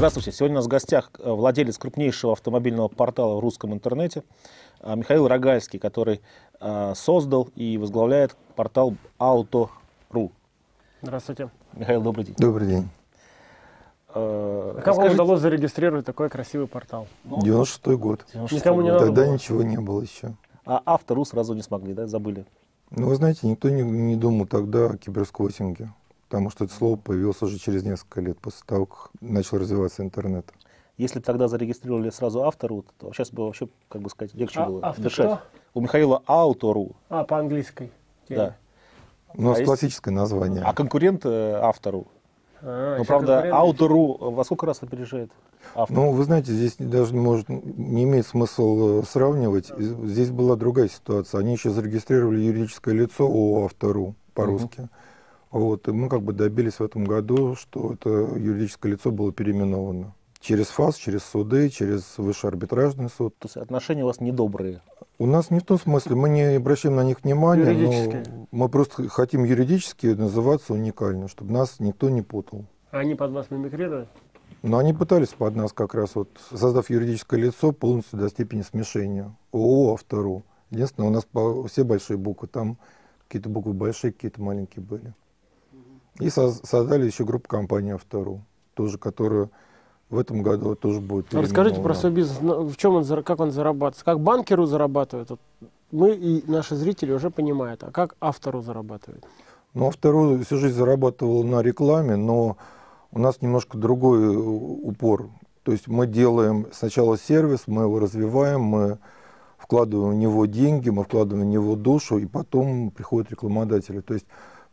Здравствуйте. Сегодня у нас в гостях э, владелец крупнейшего автомобильного портала в русском интернете э, Михаил Рогальский, который э, создал и возглавляет портал Auto.ru. Здравствуйте. Михаил, добрый день. Добрый день. Как вам расскажите- удалось зарегистрировать такой красивый портал? 96 год. Никому не надо Тогда было. ничего не было еще. А Авто.ру сразу не смогли, да, забыли? Ну, вы знаете, никто не, не думал тогда о киберсквотинге, потому что это слово появилось уже через несколько лет после того, как начал развиваться интернет. Если бы тогда зарегистрировали сразу Авто.ру, то сейчас бы вообще, как бы сказать, легче А- было авто дышать. что? У Михаила Auto.ru, А, по английской. теме. да. У нас А есть- классическое название. А конкурент э, Авто.ру. А, Ну, еще правда. Auto.ru во сколько раз опережает Авто? Ну, вы знаете, здесь даже не может, не имеет смысл э, сравнивать. Здесь была другая ситуация. Они еще зарегистрировали юридическое лицо ООО «Автору» по-русски. Вот, и мы как бы добились в этом году, что это юридическое лицо было переименовано. Через ФАС, через суды, через высший арбитражный суд. То есть отношения у вас недобрые. У нас не в том смысле, мы не обращаем на них внимания, но мы просто хотим юридически называться уникально, чтобы нас никто не путал. Они под вас мимикрируют? Но они пытались под нас как раз, вот, создав юридическое лицо полностью до степени смешения. ООО «Автору». Единственное, у нас все большие буквы, там какие-то буквы большие, какие-то маленькие были. И соз- создали еще группу компании «Автору», тоже, которая в этом году тоже будет А Расскажите про свой бизнес. Ну, В чем он, как он зарабатывает? Как банкеру зарабатывает? Вот мы и наши зрители уже понимают. А как автору зарабатывает? Ну, «Автору» всю жизнь зарабатывал на рекламе, но у нас немножко другой э, упор. То есть мы делаем сначала сервис, мы его развиваем, мы вкладываем в него деньги, мы вкладываем в него душу, и потом приходят рекламодатели. То есть,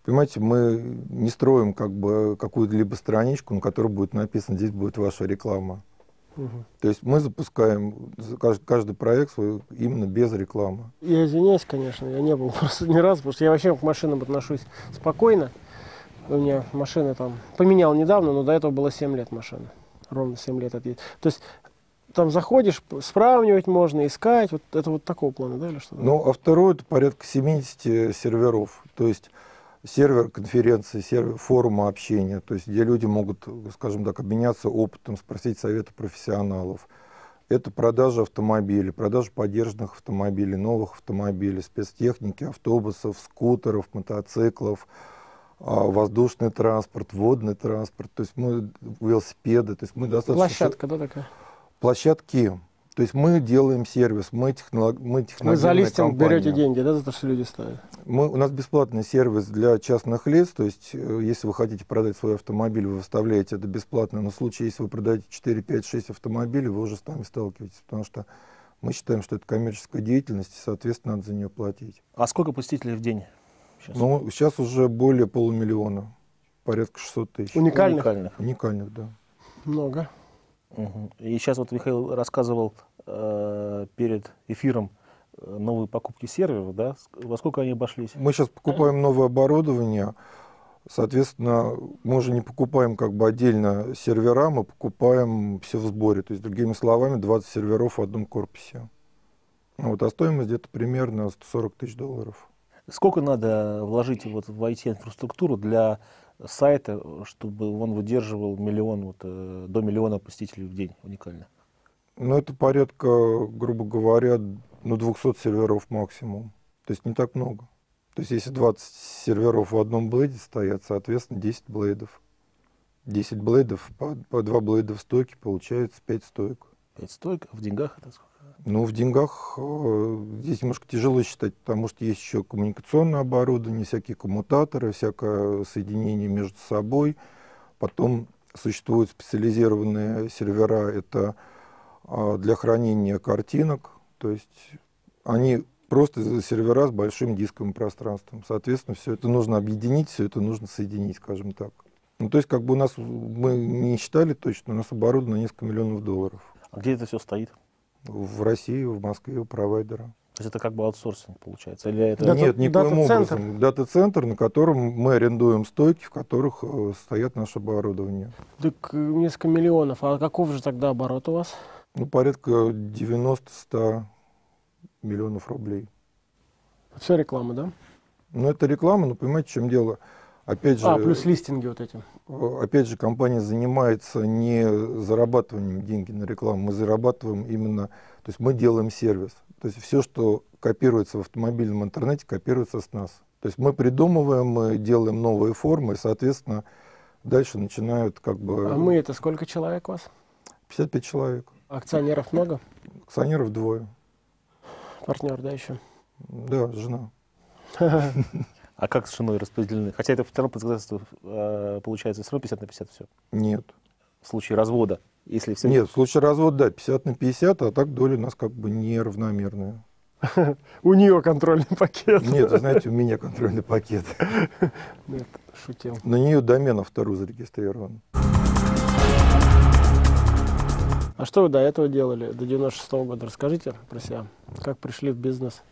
понимаете, мы не строим как бы какую-либо страничку, на которой будет написано, здесь будет ваша реклама. Мгм. То есть мы запускаем за кажд- каждый проект свой именно без рекламы. Я извиняюсь, конечно, я не был просто ни разу, потому что я вообще к машинам отношусь спокойно. У меня машина там поменял недавно, но до этого было 7 лет машина. Ровно 7 лет отъездил. То есть там заходишь, сравнивать можно, искать. Вот это вот такого плана, да, или что? Ну, а второй это порядка 70 серверов. То есть сервер конференции, сервер форума общения, то есть где люди могут, скажем так, обменяться опытом, спросить совета профессионалов. Это продажа автомобилей, продажа поддержанных автомобилей, новых автомобилей, спецтехники, автобусов, скутеров, мотоциклов, а, воздушный транспорт, водный транспорт, то есть мы велосипеды, то есть мы достаточно Площадка, да, такая? площадки. То есть мы делаем сервис, мы, технолог, мы Вы за листинг компания. берете деньги, да, за то, что люди ставят? Мы, у нас бесплатный сервис для частных лиц, то есть э, если вы хотите продать свой автомобиль, вы выставляете это бесплатно, но в случае, если вы продаете 4, 5, 6 автомобилей, вы уже с нами сталкиваетесь, потому что мы считаем, что это коммерческая деятельность, и, соответственно, надо за нее платить. А сколько посетителей в день? Сейчас? Ну, сейчас уже более полумиллиона, порядка 600 тысяч. Уникальных? Уникальных. Уникальных, да. Много. Мгм. И сейчас вот Михаил рассказывал э, перед эфиром э, новые покупки серверов, да? Во сколько они обошлись? Мы сейчас покупаем новое оборудование, соответственно, мы уже не покупаем как бы отдельно сервера, мы покупаем все в сборе. То есть, другими словами, 20 серверов в одном корпусе. Вот, а стоимость где-то примерно 140 тысяч долларов. Сколько надо вложить вот в IT-инфраструктуру для сайта, чтобы он выдерживал миллион, вот, э, до миллиона посетителей в день уникально? Ну, это порядка, грубо говоря, ну, 200 серверов максимум. То есть не так много. То есть если 20 серверов в одном блейде стоят, соответственно, 10 блейдов. 10 блейдов, по, по 2 блейда в стойке, получается 5 стоек. Пять стойк, а в деньгах это сколько? Ну, в деньгах э, здесь немножко тяжело считать, потому что есть еще коммуникационное оборудование, всякие коммутаторы, всякое соединение между собой. Потом существуют специализированные сервера, это для хранения картинок, то есть они просто сервера с большим дисковым пространством. Соответственно, все это нужно объединить, все это нужно соединить, скажем так. Ну, то есть, как бы у нас, мы не считали точно, у нас оборудовано несколько миллионов долларов. А где это все стоит? В России, в Москве у провайдера. То есть это как бы аутсорсинг получается? Или это... Дата- Нет, никоим дата-центр. образом. Дата-центр, на котором мы арендуем стойки, в которых э, стоят наше оборудование. Так э, несколько миллионов. А каков же тогда оборот у вас? Ну, порядка 90-100 миллионов рублей. Все реклама, да? Ну, это реклама, но понимаете, в чем дело? Опять же, а, плюс листинги вот этим. Э, опять же, компания занимается не зарабатыванием деньги на рекламу, мы зарабатываем именно, то есть мы делаем сервис. То есть все, что копируется в автомобильном интернете, копируется с нас. То есть мы придумываем, мы делаем новые формы, и, соответственно, дальше начинают как бы... А мы это сколько человек у вас? 55 человек. Акционеров много? Акционеров двое. Партнер, да, еще? Да, жена. А как с женой распределены? Хотя это второе подготовство э, получается все равно 50 на 50 все. Нет. В случае развода, если все... Нет, в случае развода, да, 50 на 50, а так доля у нас как бы неравномерная. У нее контрольный пакет. Нет, вы знаете, у меня контрольный пакет. Нет, шутил. На нее домен вторую зарегистрирован. А что вы до этого делали, до 96 -го года? Расскажите про себя. Как пришли в бизнес?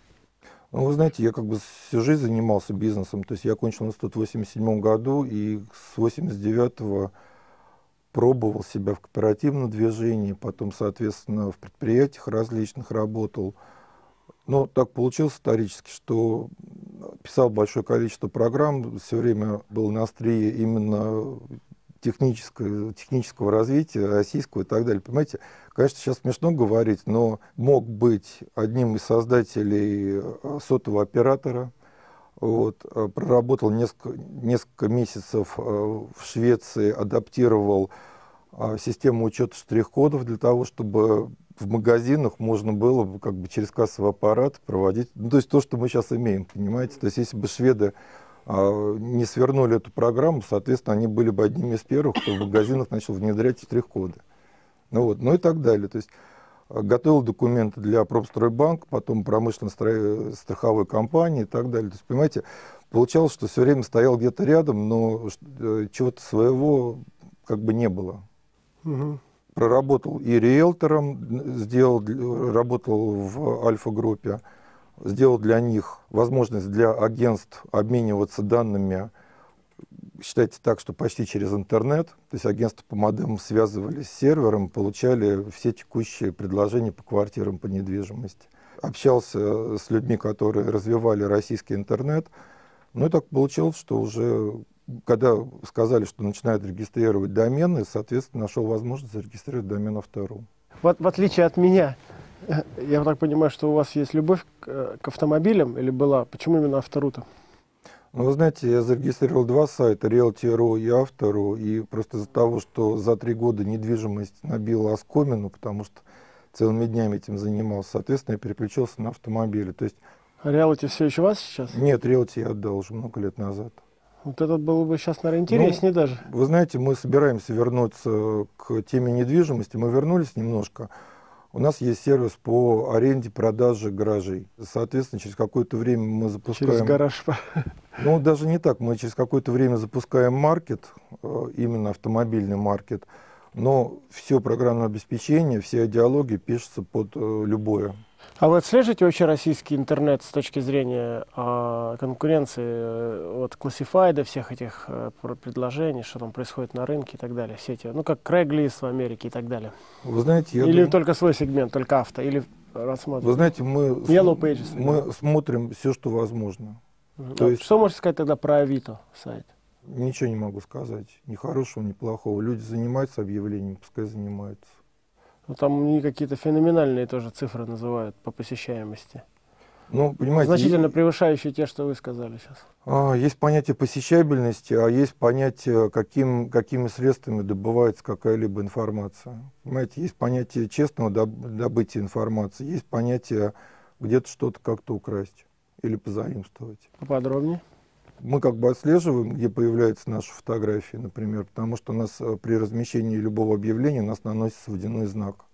Ну, вы знаете, я как бы всю жизнь занимался бизнесом. То есть я окончил институт в 87 году и с 89 пробовал себя в кооперативном движении, потом, соответственно, в предприятиях различных работал. Но так получилось исторически, что писал большое количество программ, все время был на острие именно технического, технического развития российского и так далее. Понимаете, конечно, сейчас смешно говорить, но мог быть одним из создателей э, сотового оператора, вот, э, проработал несколько, несколько месяцев э, в Швеции, адаптировал систему учета штрих-кодов для того, чтобы в магазинах можно было как бы через кассовый аппарат проводить, ну, то есть то, что мы сейчас имеем, понимаете, то есть если бы шведы не свернули эту программу, соответственно, они были бы одними из первых, кто в магазинах начал внедрять штрих-коды. Ну, вот, ну и так далее. То есть а, готовил документы для Промстройбанк, потом промышленно страховой компании и так далее. То есть, понимаете, получалось, что все время стоял где-то рядом, но э, чего-то своего как бы не было. Угу. Проработал и риэлтором, сделал, работал в альфа-группе сделал для них возможность для агентств обмениваться данными, считайте так, что почти через интернет. То есть агентства по модемам связывались с сервером, получали все текущие предложения по квартирам, по недвижимости. Общался с людьми, которые развивали российский интернет. Ну и так получилось, что уже когда сказали, что начинают регистрировать домены, соответственно, нашел возможность зарегистрировать домен Автору. Вот в отличие от меня, я так понимаю, что у вас есть любовь к, к автомобилям или была? Почему именно Автору-то? Ну, вы знаете, я зарегистрировал два сайта, Realty.ru и Автору, и просто из-за того, что за три года недвижимость набила оскомину, потому что целыми днями этим занимался, соответственно, я переключился на автомобили. То есть... А Realty все еще у вас сейчас? Нет, Realty я отдал уже много лет назад. Вот этот было бы сейчас, наверное, интереснее ну, даже. Вы знаете, мы собираемся вернуться к теме недвижимости. Мы вернулись немножко. У нас есть сервис по аренде, продаже гаражей. Соответственно, через какое-то время мы запускаем... Через гараж. Ну, даже не так. Мы через какое-то время запускаем маркет, э, именно автомобильный маркет. Но все программное обеспечение, все идеологии пишутся под э, любое. А вы отслеживаете вообще российский интернет с точки зрения э, конкуренции э, от классифайда, всех этих э, предложений, что там происходит на рынке и так далее, все эти, ну как Craigslist в Америке и так далее? Вы знаете, я Или думаю... только свой сегмент, только авто, или рассматриваете? Вы знаете, мы, Yellow Pages, мы смотрим все, что возможно. Угу. То есть... Что можете сказать тогда про Авито сайт? Ничего не могу сказать, ни хорошего, ни плохого. Люди занимаются объявлениями, пускай занимаются. Ну, там они какие-то феноменальные тоже цифры называют по посещаемости. Ну, понимаете, Значительно превышающие те, что вы сказали сейчас. А, есть понятие посещабельности, а есть понятие, каким, какими средствами добывается какая-либо информация. Понимаете, есть понятие честного добытия информации, есть понятие где-то что-то как-то украсть или позаимствовать. Поподробнее? Мы как бы отслеживаем, где появляются наши фотографии, например, потому что у нас э, при размещении любого объявления у нас наносится водяной знак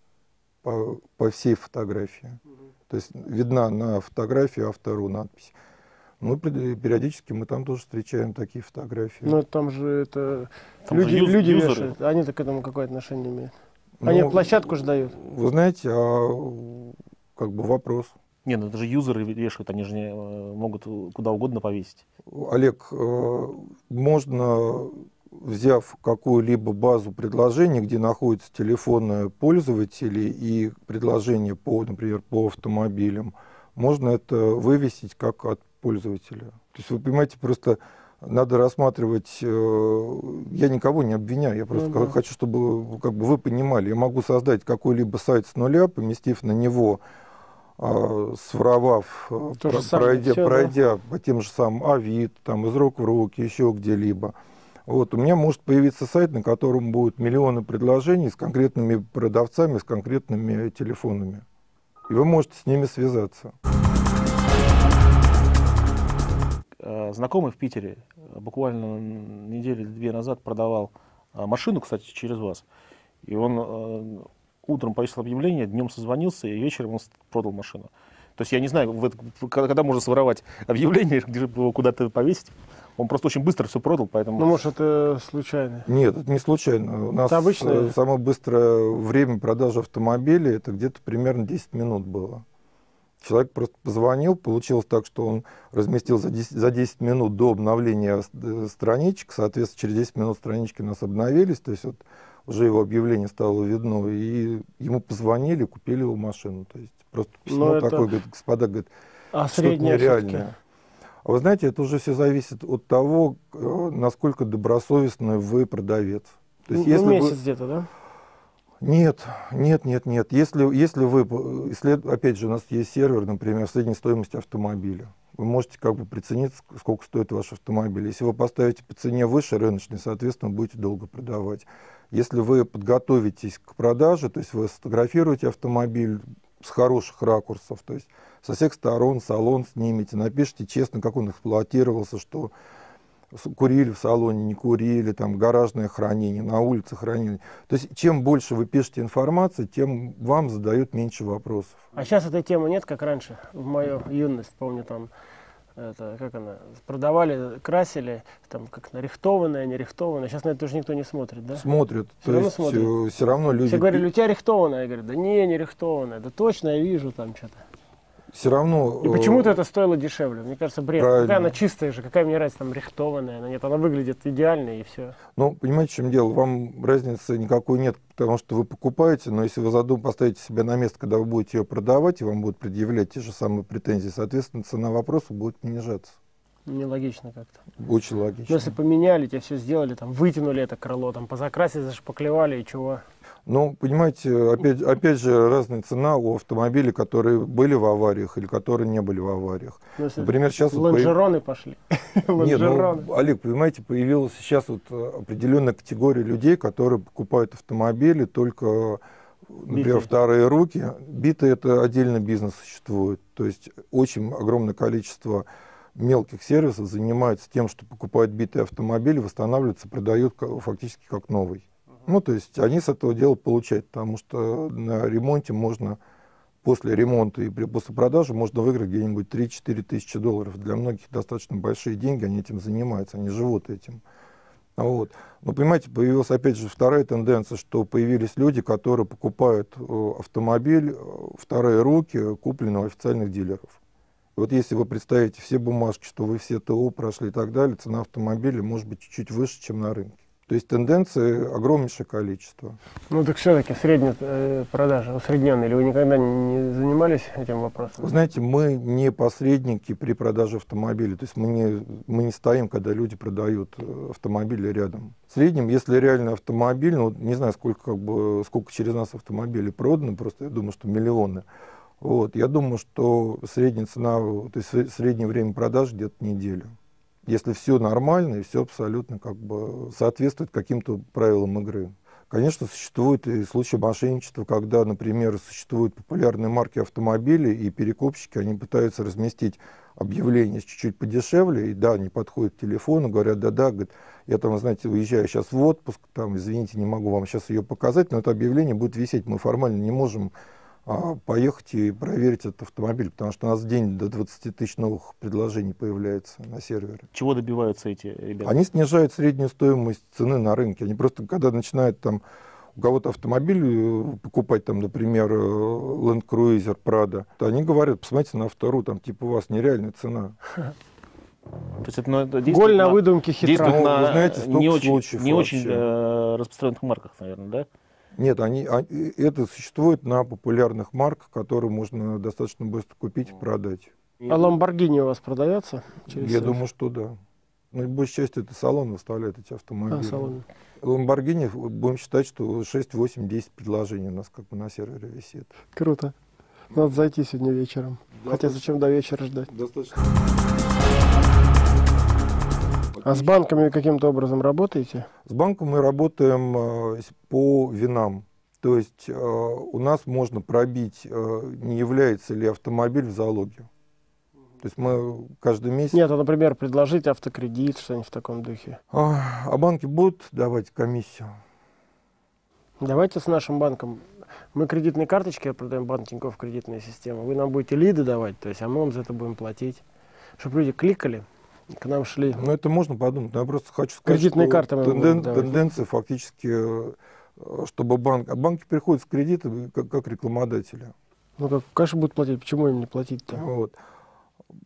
по, по всей фотографии. То есть видна на фотографии автору надпись. Ну, периодически мы там тоже встречаем такие фотографии. Но там же это там люди, же юз, люди юзеры. вешают. Они-то к этому какое отношение имеют? Они ну, площадку же дают. Вы знаете, а как бы вопрос. Не, ну это же юзеры вешают, они же не, э, могут куда угодно повесить. Олег, э, можно, взяв какую-либо базу предложений, где находятся телефоны пользователей и предложения, по, например, по автомобилям, можно это вывесить как от пользователя. То есть вы понимаете, просто надо рассматривать, э, я никого не обвиняю, я просто Ну да. хочу, чтобы как бы вы понимали, я могу создать какой-либо сайт с нуля, поместив на него, своровав, э, То про- самое пройдя, да? пройдя по тем же самым Авито, там, из рук в руки, еще где-либо. Вот, у меня может появиться сайт, на котором будут миллионы предложений с конкретными продавцами, с конкретными телефонами. И вы можете с ними связаться. Э, Знакомый в Питере буквально недели две назад продавал машину, кстати, через вас. И он утром повесил объявление, днем созвонился, и вечером он продал машину. То есть я не знаю, когда, можно своровать объявление, где его куда-то повесить. Он просто очень быстро все продал, поэтому... Ну, может, это случайно. Нет, это не случайно. У нас Это обычное? э, самое быстрое время продажи автомобиля это где-то примерно 10 минут было. Человек просто позвонил, получилось так, что он разместил за 10, за 10 минут до обновления э, страничек, соответственно, через 10 минут странички у нас обновились, то есть вот уже его объявление стало видно, и ему позвонили, купили его машину. То есть просто письмо Но это- такое, говорит, господа, говорит, А что-то нереальное. А вы знаете, это уже все зависит от того, э, насколько добросовестный вы продавец. То есть, Ну, если вы- месяц где-то, да? Нет, нет, нет, нет. Если, если вы, э, опять же, у нас есть сервер, например, средней стоимости автомобиля. Вы можете как бы приценить, ск- сколько стоит ваш автомобиль. Если вы поставите по цене выше рыночной, соответственно, будете долго продавать. Если вы подготовитесь к продаже, то есть вы сфотографируете автомобиль с хороших ракурсов, то есть со всех сторон салон снимете, напишите честно, как он эксплуатировался, что курили в салоне, не курили, там гаражное хранение, на улице хранили. То есть чем больше вы пишете информации, тем вам задают меньше вопросов. А сейчас этой темы нет, как раньше, в мою юность, помню, там, это, как она, продавали, красили, там, как нарихтованное, нерихтованное. Сейчас на это уже никто не смотрит, да? Смотрят, Всё то равно есть смотрят. все равно люди... Все говорили, у тебя рихтованное. Я говорю, да не, не рихтованное. Да точно, я вижу там что-то. Все равно... И э, почему-то это стоило дешевле. Мне кажется, бред. Правильно. Какая она чистая же, какая мне разница, там рихтованная. Она нет, она выглядит идеально и все. Ну, понимаете, в чем дело? Вам разницы никакой нет, потому что вы покупаете, но если вы задум поставите себя на место, когда вы будете ее продавать, и вам будут предъявлять те же самые претензии, соответственно, цена вопроса будет понижаться. Нелогично как-то. Очень Ну, логично. если поменяли, тебе все сделали, там, вытянули это крыло, там, позакрасили, зашпаклевали, и чего? Ну, понимаете, опять, опять же, разная цена у автомобилей, которые были в авариях или которые не были в авариях. Ну, Например, сейчас... вот появ- лонжероны пошли. Нет, Лонжероны. ну, Олег, понимаете, появилась сейчас вот э, определенная категория людей, которые покупают автомобили только, например, Битые. вторые руки. Битые это отдельный бизнес существует. То есть очень огромное количество мелких сервисов занимается тем, что покупают битые автомобили, восстанавливаются, продают фактически как новый. Ну, то есть они с этого дела получают, потому что на ремонте можно после ремонта и при, после продажи можно выиграть где-нибудь 3-4 тысячи долларов. Для многих достаточно большие деньги, они этим занимаются, они живут этим. Вот. Но, понимаете, появилась опять же вторая тенденция, что появились люди, которые покупают э, автомобиль, э, вторые руки, купленные у официальных дилеров. Вот если вы представите все бумажки, что вы все ТО прошли и так далее, цена автомобиля может быть чуть-чуть выше, чем на рынке. То есть тенденции огромнейшее количество. Ну, так все-таки средняя э, продажа, усредненная. Или вы никогда не занимались этим вопросом? Вы знаете, мы не посредники при продаже автомобиля. То есть мы не, мы не стоим, когда люди продают э, автомобили рядом. В среднем, если реально автомобиль, ну, не знаю, сколько, как бы, сколько через нас автомобилей продано, просто я думаю, что миллионы. Вот, я думаю, что средняя цена, то есть сре- среднее время продаж где-то неделя. Если все нормально и все абсолютно как бы соответствует каким-то правилам игры. Конечно, существуют и случаи мошенничества, когда, например, существуют популярные марки автомобилей, и перекупщики, они пытаются разместить объявление чуть-чуть подешевле, и да, они подходят к телефону, говорят, да-да, я там, знаете, уезжаю сейчас в отпуск, там, извините, не могу вам сейчас ее показать, но это объявление будет висеть, мы формально не можем поехать и проверить этот автомобиль, потому что у нас в день до 20 тысяч новых предложений появляется на сервере. Чего добиваются эти ребята? Они снижают среднюю стоимость цены на рынке. Они просто, когда начинают там у кого-то автомобиль э, покупать, там, например, э, Land Cruiser Prado, то они говорят, посмотрите на вторую, там, типа, у вас нереальная цена. То есть это, ну, это Голь на на- выдумке хитра. действует Ну, на вы знаете, не очень, случаев не очень э, распространенных марках, наверное, да? Нет, они, они- это существует на популярных марках, которые можно достаточно быстро купить и продать. А Ламборгини у вас продается? через Я сервис? думаю, что да. Ну, большей частью это салон выставляет эти автомобили. А, салон. Ламборгини, будем считать, что 6, 8, 10 предложений у нас как бы на сервере висит. Круто. Надо зайти сегодня вечером. Хотя зачем до вечера ждать? Достаточно. А с банками каким-то образом работаете? С банком мы работаем э, по винам. То есть э, у нас можно пробить, э, не является ли автомобиль в залоге. То есть мы каждый месяц... Нет, а, например, предложить автокредит, что-нибудь в таком духе. А, а банки будут давать комиссию? Давайте с нашим банком. Мы кредитные карточки продаем, банк Тинькофф кредитная система. Вы нам будете лиды давать, то есть, а мы вам за это будем платить. Чтобы люди кликали, к нам шли. Ну, это можно подумать. Но я просто хочу сказать, Кредитные что карты будем тенден- тенденция фактически, э, чтобы банк... А банки приходят с кредитами как, как рекламодатели. Ну как, конечно, будут платить. Почему им не платить-то? Вот.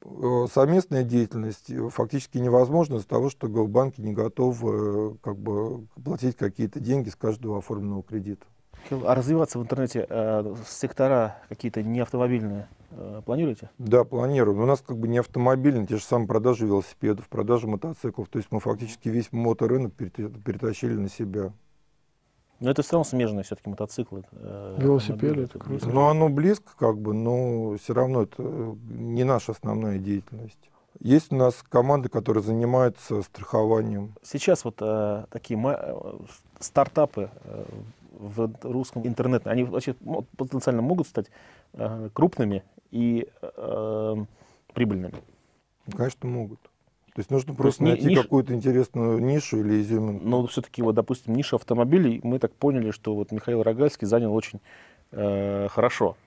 Э, Совместная деятельность э, фактически невозможна из-за того, что банки не готовы э, как бы, платить какие-то деньги с каждого оформленного кредита. Михаил, А развиваться в интернете э, сектора какие-то не автомобильные э, планируете? Да, планируем. У нас как бы не автомобильные, те же самые продажи велосипедов, продажи мотоциклов. То есть мы фактически весь моторынок перета- перетащили на себя. Но это все равно смежные все-таки мотоциклы. э, Велосипеды, это круто. Но оно близко, как бы, но все равно это э, не наша основная деятельность. Есть у нас команды, которые занимаются страхованием. Сейчас вот э, такие э, стартапы э, в русском интернете, они вообще потенциально могут стать э, крупными и э, прибыльными. Ну, Конечно, могут. То есть нужно просто ни- найти ниш- какую-то интересную нишу или изюминку. Но все-таки, вот, допустим, ниша автомобилей, мы так поняли, что вот Михаил Рогальский занял очень э, хорошо.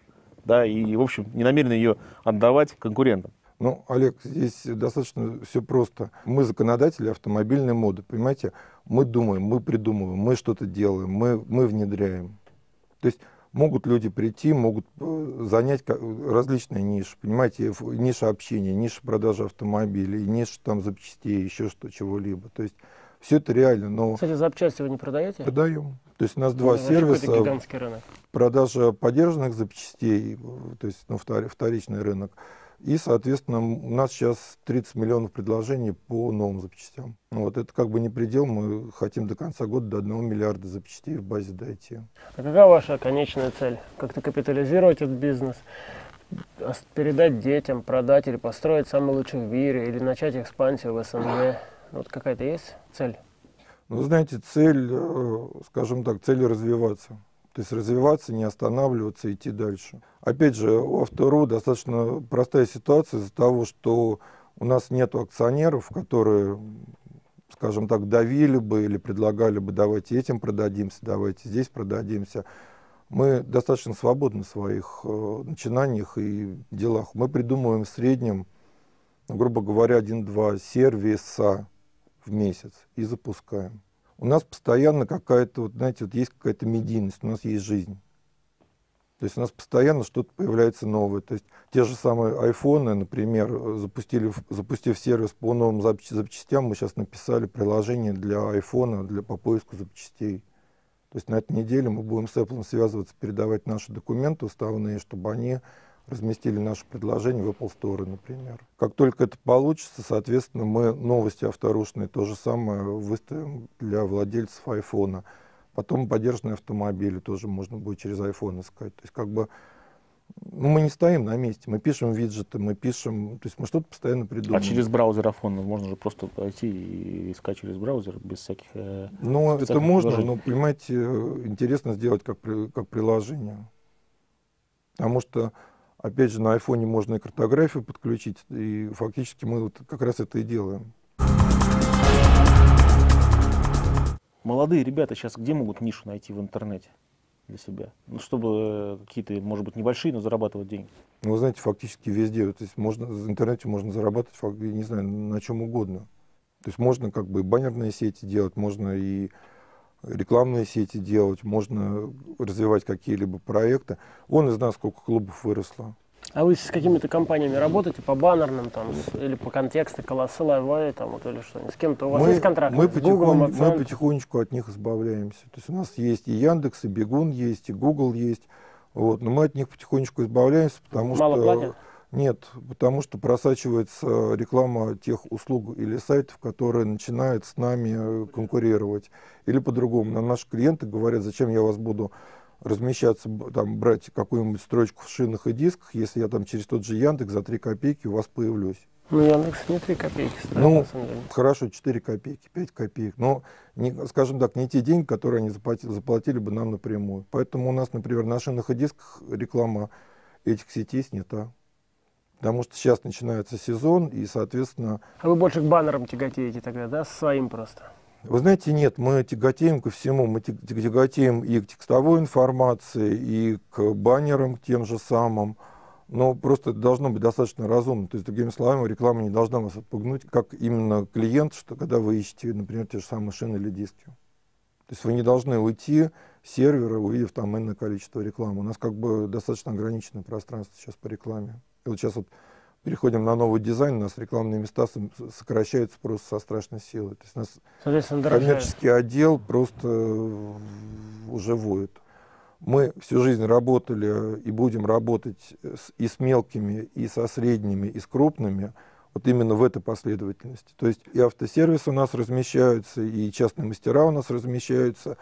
Да, и, в общем, не намерен ее отдавать конкурентам. Ну, Олег, здесь достаточно все просто. Мы законодатели автомобильной моды, понимаете? Мы думаем, мы придумываем, мы что-то делаем, мы, мы внедряем. То есть могут люди прийти, могут э, занять различные ниши, понимаете, ниша общения, ниша продажи автомобилей, ниша там запчастей, еще что чего-либо. То есть все это реально, но Кстати, запчасти вы не продаете? продаем. То есть у нас Ну, два сервиса, гигантский рынок. продажа подержанных запчастей, э, то есть ну, втор- вторичный рынок. И, соответственно, у нас сейчас 30 миллионов предложений по новым запчастям. Ну, вот это как бы не предел, мы хотим до конца года до 1 миллиарда запчастей в базе дойти. А какая ваша конечная цель? Как-то капитализировать этот бизнес? Передать детям, продать или построить самый лучший в мире, или начать экспансию в СНГ? Вот какая-то есть цель? Ну, знаете, цель, э, скажем так, цель развиваться. То есть развиваться, не останавливаться, идти дальше. Опять же, у Автору достаточно простая ситуация из-за того, что у нас нет акционеров, которые, скажем так, давили бы или предлагали бы, давайте этим продадимся, давайте здесь продадимся. Мы достаточно свободны в своих э, начинаниях и делах. Мы придумываем в среднем, грубо говоря, один-два сервиса в месяц и запускаем. У нас постоянно какая-то, вот, знаете, вот есть какая-то медийность, у нас есть жизнь. То есть у нас постоянно что-то появляется новое. То есть те же самые айфоны, например, запустили, запустив сервис по новым запч- запчастям, мы сейчас написали приложение для айфона для, по поиску запчастей. То есть на этой неделе мы будем с Apple связываться, передавать наши документы уставные, чтобы они разместили наше предложение в Apple Store, например. Как только это получится, соответственно, мы новости авторушные то же самое выставим для владельцев айфона. Потом поддержанные автомобили тоже можно будет через iPhone искать. То есть как бы ну, мы не стоим на месте, мы пишем виджеты, мы пишем, то есть мы что-то постоянно придумываем. А через браузер iPhone можно же просто пойти и искать через браузер без всяких... э, Ну, это можно, приложений. но, понимаете, э, интересно сделать как, как приложение. Потому что, опять же, на айфоне можно и картографию подключить, и фактически мы вот как раз это и делаем. Молодые ребята сейчас где могут нишу найти в интернете для себя? Ну, чтобы э, какие-то, может быть, небольшие, но зарабатывать деньги. Ну, вы знаете, фактически везде. То есть можно, в интернете можно зарабатывать, не знаю, на чем угодно. То есть можно как бы и баннерные сети делать, можно и рекламные сети делать, можно развивать какие-либо проекты. Вон из нас сколько клубов выросло. А вы с какими-то компаниями работаете по баннерным там, с- или по контексту, колоссы, лайвай, там, вот, или что-нибудь? С кем-то у вас мы, есть контракт? мы, потихонь- мы потихонечку от них избавляемся. То есть у нас есть и Яндекс, и Бегун есть, и Google есть. Вот, но мы от них потихонечку избавляемся, потому Мало что... платят? Нет, потому что просачивается реклама тех услуг или сайтов, которые начинают с нами конкурировать. Или по-другому, на наши клиенты говорят, зачем я вас буду размещаться, там, брать какую-нибудь строчку в шинах и дисках, если я там через тот же Яндекс за 3 копейки у вас появлюсь. Ну, Яндекс не 3 копейки стоит, ну, хорошо, 4 копейки, 5 копеек. Но, не, скажем так, не те деньги, которые они заплатили, заплатили бы нам напрямую. Поэтому у нас, например, на шинах и дисках реклама этих сетей снята. Потому что сейчас начинается сезон, и, соответственно... А вы больше к баннерам тяготеете тогда, да, своим просто? Вы знаете, нет, мы тяготеем ко всему. Мы тяготеем и к текстовой информации, и к баннерам, к тем же самым. Но просто это должно быть достаточно разумно. То есть, другими словами, реклама не должна вас отпугнуть, как именно клиент, что когда вы ищете, например, те же самые шины или диски. То есть вы не должны уйти с сервера, увидев там иное количество рекламы. У нас как бы достаточно ограниченное пространство сейчас по рекламе. И вот сейчас вот переходим на новый дизайн, у нас рекламные места сокращаются просто со страшной силой. То есть у нас коммерческий отдел просто э, уже воет. Мы всю жизнь работали и будем работать и с мелкими, и со средними, и с крупными, вот именно в этой последовательности. То есть и автосервисы у нас размещаются, и частные мастера у нас размещаются,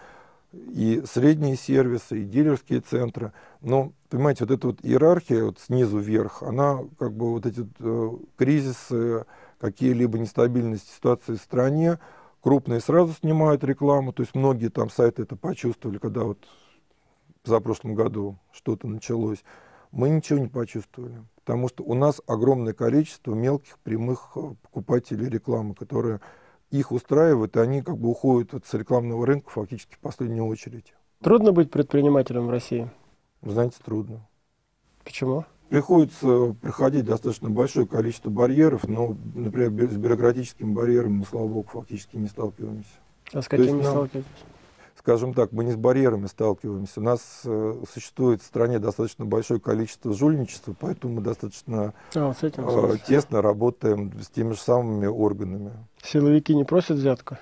и средние сервисы, и дилерские центры. Но, понимаете, вот эта вот иерархия вот снизу вверх, она как бы вот эти э, кризисы, какие-либо нестабильности ситуации в стране, крупные сразу снимают рекламу, то есть многие там сайты это почувствовали, когда вот за прошлом году что-то началось, мы ничего не почувствовали. Потому что у нас огромное количество мелких прямых э, покупателей рекламы, которые их устраивают, и они как бы уходят вот с рекламного рынка фактически в последнюю очередь. Трудно быть предпринимателем в России? Знаете, трудно. Почему? Приходится проходить достаточно большое количество барьеров, но, например, с бюрократическим барьером мы, слава богу, фактически не сталкиваемся. А с какими сталкиваетесь? Скажем так, мы не с барьерами сталкиваемся. У нас э, существует в стране достаточно большое количество жульничества, поэтому мы достаточно а, вот этим, э, тесно работаем с теми же самыми органами. Силовики не просят взятку?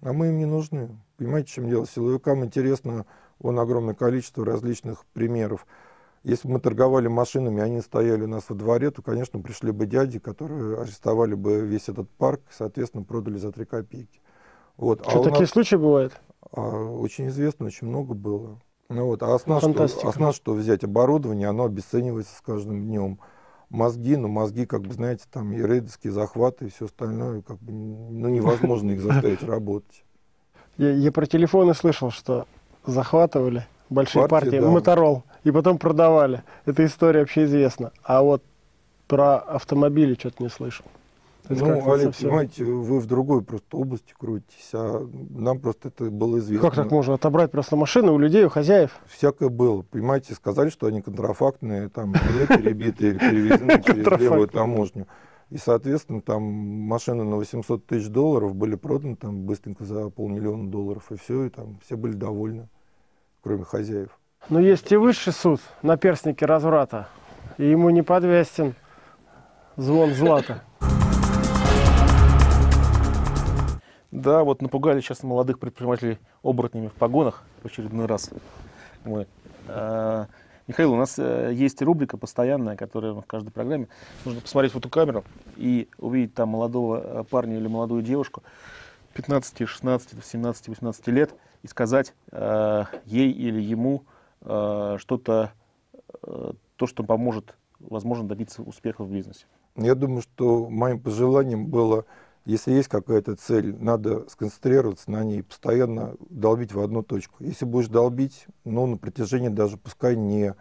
А мы им не нужны. Понимаете, в чем дело? Силовикам интересно вон огромное количество различных примеров. Если бы мы торговали машинами, они стояли у нас во дворе, то, конечно, пришли бы дяди, которые арестовали бы весь этот парк, соответственно, продали за 3 копейки. Вот. Что, а такие нас... случаи бывают? А, очень известно, очень много было. Ну вот, а основа что, основа, что взять оборудование, оно обесценивается с каждым днем. Мозги, ну мозги, как бы, знаете, там и рейдерские захваты и все остальное, как бы, ну невозможно их заставить работать. Я, я про телефоны слышал, что захватывали большие партии, партии да. Моторол, и потом продавали. Эта история вообще известна. А вот про автомобили что-то не слышал. Ну, Олег, совсем... понимаете, вы в другой просто области крутитесь, а нам просто это было известно. Как так можно отобрать просто машины у людей, у хозяев? Всякое было, понимаете, сказали, что они контрафактные, там, перебитые, перевезены через левую таможню. И, соответственно, там машины на 800 тысяч долларов были проданы там быстренько за полмиллиона долларов, и все, и там все были довольны, кроме хозяев. Но есть и высший суд на перстнике разврата, и ему не подвестен звон злата. Да, вот напугали сейчас молодых предпринимателей оборотнями в погонах в очередной раз. Мы. А, Михаил, у нас э, есть рубрика постоянная, которая в каждой программе. Нужно посмотреть в эту камеру и увидеть там молодого э, парня или молодую девушку 15, 16, 17, 18 лет и сказать э, ей или ему э, что-то, э, то, что поможет, возможно, добиться успеха в бизнесе. Я думаю, что моим пожеланием было если есть какая-то цель, надо сконцентрироваться на ней, постоянно долбить в одну точку. Если будешь долбить, ну, на протяжении даже, пускай не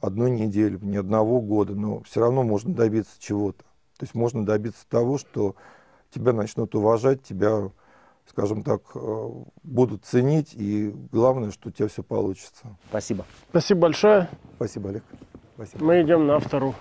одной недели, не одного года, но все равно можно добиться чего-то. То есть можно добиться того, что тебя начнут уважать, тебя, скажем так, э, будут ценить, и главное, что у тебя все получится. Спасибо. Спасибо большое. Спасибо, Олег. Спасибо. Мы идем на вторую.